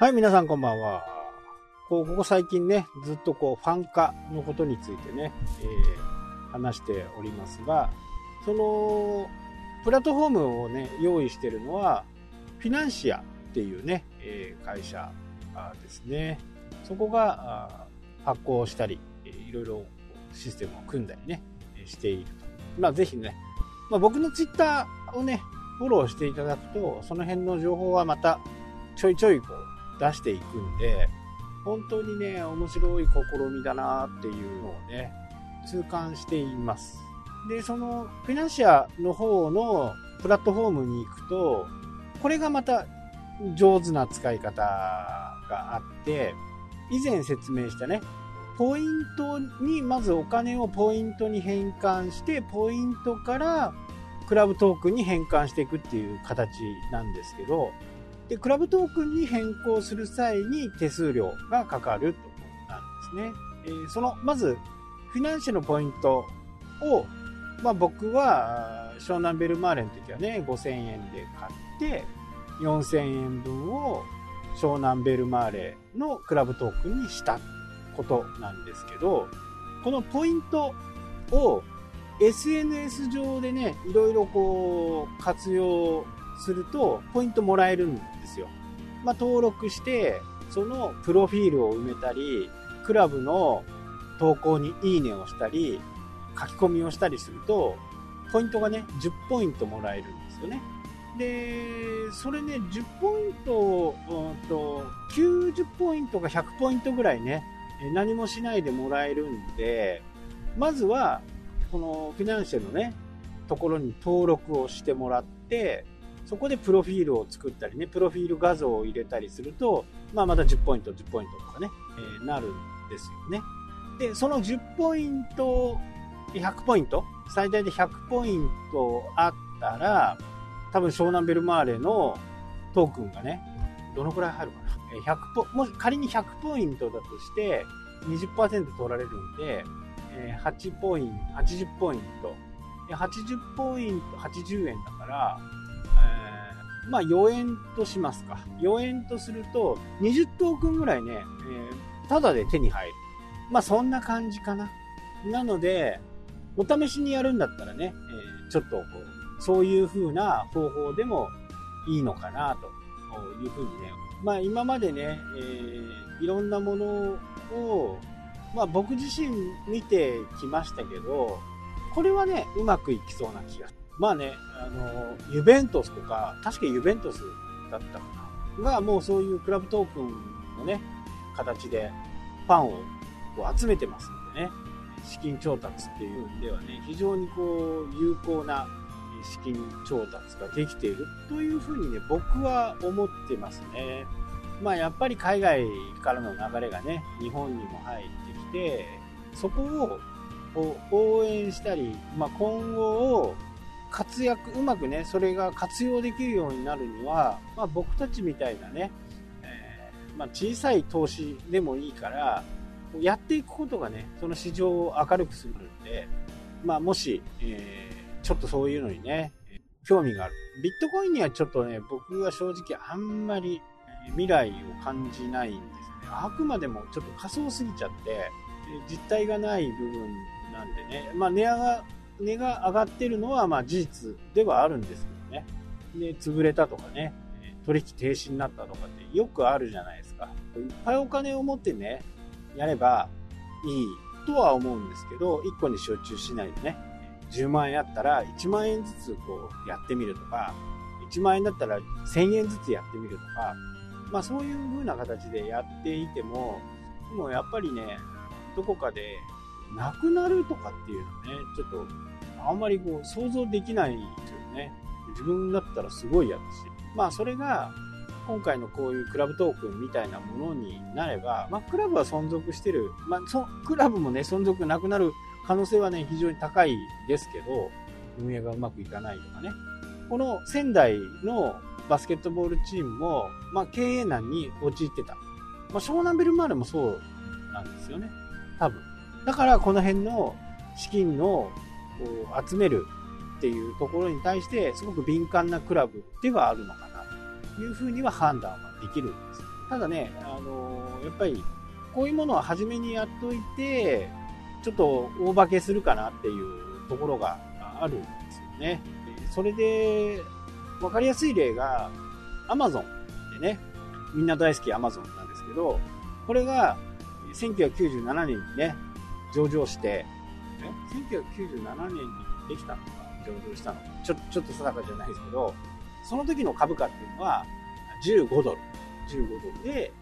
はい、皆さんこんばんは。こうここ最近ね、ずっとこう、ファン化のことについてね、えー、話しておりますが、その、プラットフォームをね、用意しているのは、フィナンシアっていうね、えー、会社ですね。そこが発行したり、いろいろシステムを組んだりね、していると。まあ、ぜひね、まあ、僕のツイッターをね、フォローしていただくと、その辺の情報はまたちょいちょいこう出していくんで、本当にね、面白い試みだなっていうのをね、痛感しています。で、そのフィナンシアの方のプラットフォームに行くと、これがまた上手な使い方があって、以前説明したね、ポイントに、まずお金をポイントに変換して、ポイントからクラブトークンに変換していくっていう形なんですけど、で、クラブトークンに変更する際に手数料がかかるということなんですね。えー、その、まず、フィナンシェのポイントを、まあ僕は、湘南ベルマーレの時はね、5000円で買って、4000円分を湘南ベルマーレのクラブトークンにしたことなんですけど、このポイントを SNS 上でね、いろいろこう活用するとポイントもらえるんですよ。まあ、登録して、そのプロフィールを埋めたり、クラブの投稿にいいねをしたり、書き込みをしたりすると、ポイントがね、10ポイントもらえるんですよね。で、それね、10ポイント、うんと、90ポイントか100ポイントぐらいね、何もしないでもらえるんで、まずは、このフィナンシェのね、ところに登録をしてもらって、そこでプロフィールを作ったりね、プロフィール画像を入れたりすると、まあ、また10ポイント、10ポイントとかね、えー、なるんですよね。で、その10ポイント、100ポイント、最大で100ポイントあったら、多分湘南ベルマーレのトークンがね、どのくらい入るかな？100ポ、もし仮に100ポイントだとして、20%取られるんで、8ポイント、80ポイント。80ポイント、80円だから、えー、まあ4円としますか。4円とすると、20トークンぐらいね、えー、ただで手に入る。まあそんな感じかな。なので、お試しにやるんだったらね、えー、ちょっとこう、そういう風な方法でもいいのかな、という風にね。まあ今までね、えー、いろんなものをまあ僕自身見てきましたけど、これはね、うまくいきそうな気が。まあね、あの、ユベントスとか、確かユベントスだったかな。が、もうそういうクラブトークンのね、形でファンをこう集めてますのでね、資金調達っていうんではね、非常にこう、有効な資金調達ができているというふうにね、僕は思ってますね。まあやっぱり海外からの流れがね、日本にも入ってきて、そこを応援したり、まあ、今後を活躍、うまくね、それが活用できるようになるには、まあ、僕たちみたいなね、えー、まあ、小さい投資でもいいから、やっていくことがね、その市場を明るくするんで、まあ、もし、えー、ちょっとそういうのにね、興味がある。ビットコインにはちょっとね、僕は正直あんまり未来を感じないんですよねあくまでもちょっと仮想すぎちゃって、実体がない部分なんでね、まあ値上が、値が上がってるのはまあ事実ではあるんですけどね。で、潰れたとかね、取引停止になったとかってよくあるじゃないですか。いっぱいお金を持ってね、やればいいとは思うんですけど、1個に集中しないでね、10万円あったら1万円ずつこうやってみるとか、1万円だったら1000円ずつやってみるとか、まあそういう風な形でやっていても、でもやっぱりね、どこかでなくなるとかっていうのはね、ちょっとあんまりこう想像できないですよね。自分だったらすごい嫌だし。まあそれが今回のこういうクラブトークンみたいなものになれば、まあクラブは存続してる。まあそクラブもね、存続なくなる可能性はね、非常に高いですけど、運営がうまくいかないとかね。この仙台のバスケットボールチームも、まあ、経営難に陥ってた。ま、湘南ベルマーレもそうなんですよね。多分。だからこの辺の資金のこう集めるっていうところに対してすごく敏感なクラブではあるのかなというふうには判断はできるんですただね、あのやっぱり、こういうものは初めにやっといて、ちょっと大化けするかなっていうところがあるんですよね。それで、わかりやすい例が、アマゾンでね、みんな大好きアマゾンなんですけど、これが1997年にね、上場して、1997年にできたのか、上場したのか、ちょちょっと定かじゃないですけど、その時の株価っていうのは15ドル、15ドルで、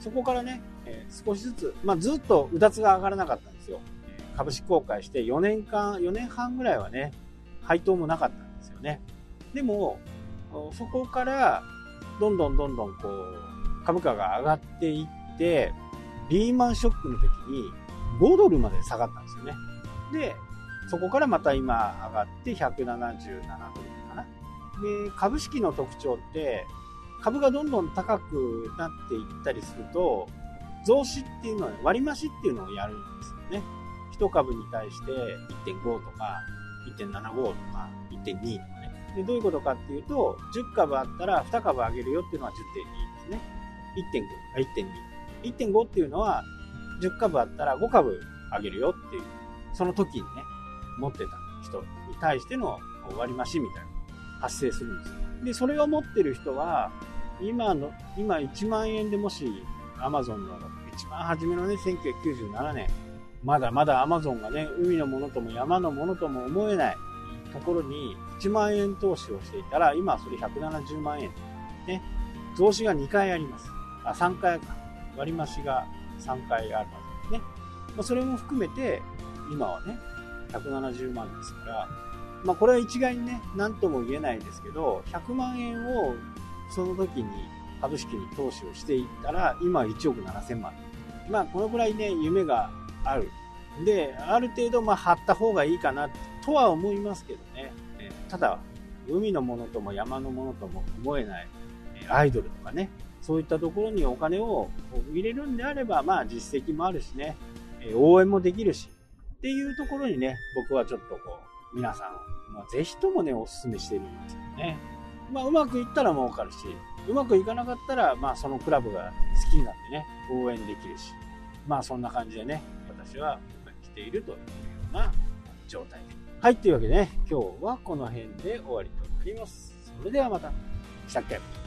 そこからね、えー、少しずつ、まあ、ずっとうだつが上がらなかったんですよ。株式公開して4年間、4年半ぐらいはね、配当もなかったんですよね。でも、そこからどんどんどんどんこう株価が上がっていって、リーマンショックの時に5ドルまで下がったんですよね。で、そこからまた今上がって177ドルかな。で、株式の特徴って、株がどんどん高くなっていったりすると、増資っていうのは、ね、割増しっていうのをやるんですよね。1株に対して1.5とか1.75とか1.2とかね。で、どういうことかっていうと、10株あったら2株上げるよっていうのは10.2ですね。1.5か1.2。1.5っていうのは、10株あったら5株上げるよっていう、その時にね、持ってた人に対しての割増みたいなのが発生するんですよ。で、それを持ってる人は、今の、今1万円でもし、アマゾンの一番初めのね、1997年、まだまだアマゾンがね、海のものとも山のものとも思えないところに1万円投資をしていたら、今それ170万円。ね、増資が2回あります。あ、3回か。割増が3回あるわけですね。まあ、それも含めて、今はね、170万ですから、まあ、これは一概にね、何とも言えないですけど、100万円をその時に株式に投資をしていったら、今は1億7000万。まあ、このくらいね、夢がある。で、ある程度、まあ、張った方がいいかなとは思いますけどね。ただ、海のものとも山のものとも思えないアイドルとかね、そういったところにお金を入れるんであれば、まあ実績もあるしね、応援もできるし、っていうところにね、僕はちょっとこう、皆さん、まあ、ぜひともね、お勧めしてるんですよね。まあ、うまくいったら儲かるし、うまくいかなかったら、まあ、そのクラブが好きになってね、応援できるし、まあ、そんな感じでね、私は来ているというような状態で。はい、というわけでね、今日はこの辺で終わりとなります。それではまた。したっけ